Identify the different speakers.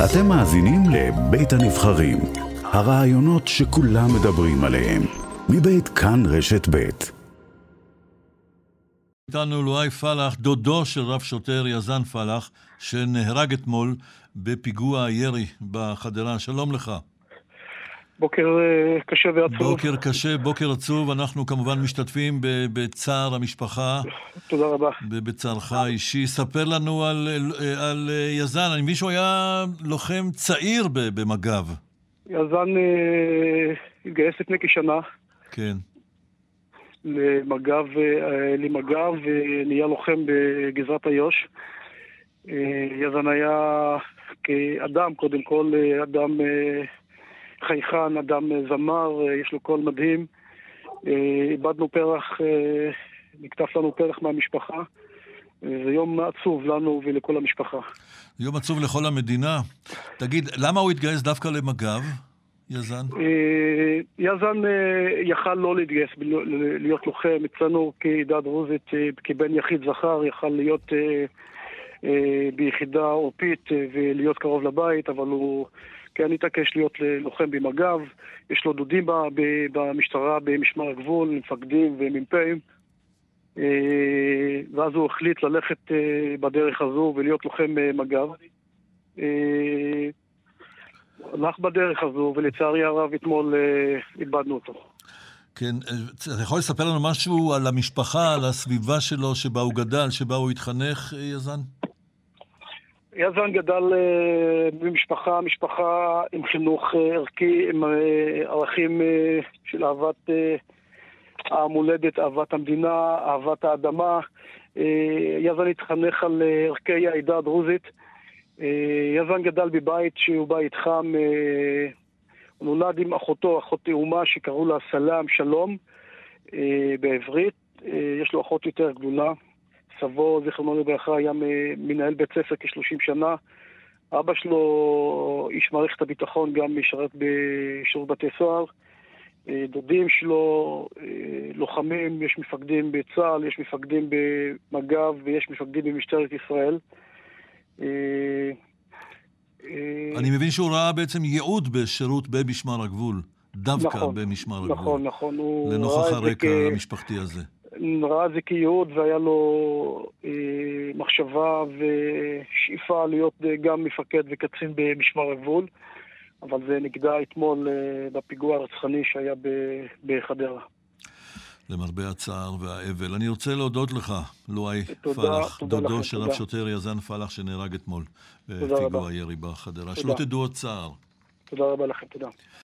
Speaker 1: אתם מאזינים לבית הנבחרים, הרעיונות שכולם מדברים עליהם, מבית כאן רשת בית.
Speaker 2: איתנו לואי פלח, דודו של רב שוטר יזן פלח, שנהרג אתמול בפיגוע הירי בחדרה. שלום לך.
Speaker 3: בוקר אה, קשה ועצוב.
Speaker 2: בוקר קשה, בוקר עצוב. אנחנו כמובן משתתפים בצער המשפחה.
Speaker 3: תודה רבה.
Speaker 2: בצערך האישי. ספר לנו על, על יזן. אני מבין שהוא היה לוחם צעיר במג"ב.
Speaker 3: יזן אה, התגייס לפני כשנה.
Speaker 2: כן.
Speaker 3: למג"ב, אה, למג"ב ונהיה לוחם בגזרת איו"ש. יזן היה כאדם, קודם כל, אדם חייכן, אדם אה, זמר, אה, יש לו קול מדהים. אה, איבדנו פרח, נקטף לנו פרח מהמשפחה. זה יום עצוב לנו ולכל המשפחה.
Speaker 2: יום עצוב לכל המדינה. תגיד, למה הוא התגייס דווקא למג"ב, יזן?
Speaker 3: יזן יכל לא להתגייס, להיות לוחם. אצלנו כעדה דרוזית, כבן יחיד זכר, יכל להיות ביחידה עורפית ולהיות קרוב לבית, אבל הוא כן התעקש להיות לוחם במג"ב, יש לו דודים במשטרה, במשמר הגבול, מפקדים ומ"פים. אה, ואז הוא החליט ללכת אה, בדרך הזו ולהיות לוחם אה, מג"ב. הלך בדרך הזו, ולצערי הרב אתמול איבדנו אותו.
Speaker 2: כן, אתה יכול לספר לנו משהו על המשפחה, על הסביבה שלו, שבה הוא גדל, שבה הוא התחנך, יזן?
Speaker 3: יזן גדל אה, במשפחה, משפחה עם חינוך אה, ערכי, עם אה, ערכים של אהבת המולדת, אהבת המדינה, אהבת האדמה. יזן התחנך על ערכי העדה הדרוזית. יזן גדל בבית שהוא בית חם. הוא נולד עם אחותו, אחות תאומה, שקראו לה סלאם שלום בעברית. יש לו אחות יותר גדולה, סבו, זיכרונו לברכה, היה מנהל בית ספר כ-30 שנה. אבא שלו, איש מערכת הביטחון, גם משרת בשירות בתי סוהר. אה, דודים שלו, אה, לוחמים, יש מפקדים בצה"ל, יש מפקדים במג"ב ויש מפקדים במשטרת ישראל. אה,
Speaker 2: אני מבין שהוא ראה בעצם ייעוד בשירות במשמר הגבול, דווקא נכון, במשמר הגבול.
Speaker 3: נכון, נכון.
Speaker 2: לנוכח הרקע המשפחתי הזה.
Speaker 3: ראה זה כייעוד והיה לו אה, מחשבה ושאיפה להיות אה, גם מפקד וקצין במשמר הגבול, אבל זה נגדע אתמול אה, בפיגוע הרצחני שהיה בחדרה.
Speaker 2: למרבה הצער והאבל. אני רוצה להודות לך, לואי פלח, דודו לכם, של רב יזן פלח שנהרג אתמול בפיגוע הירי בחדרה. שלא תדעו עוד צער.
Speaker 3: תודה רבה לכם, תודה.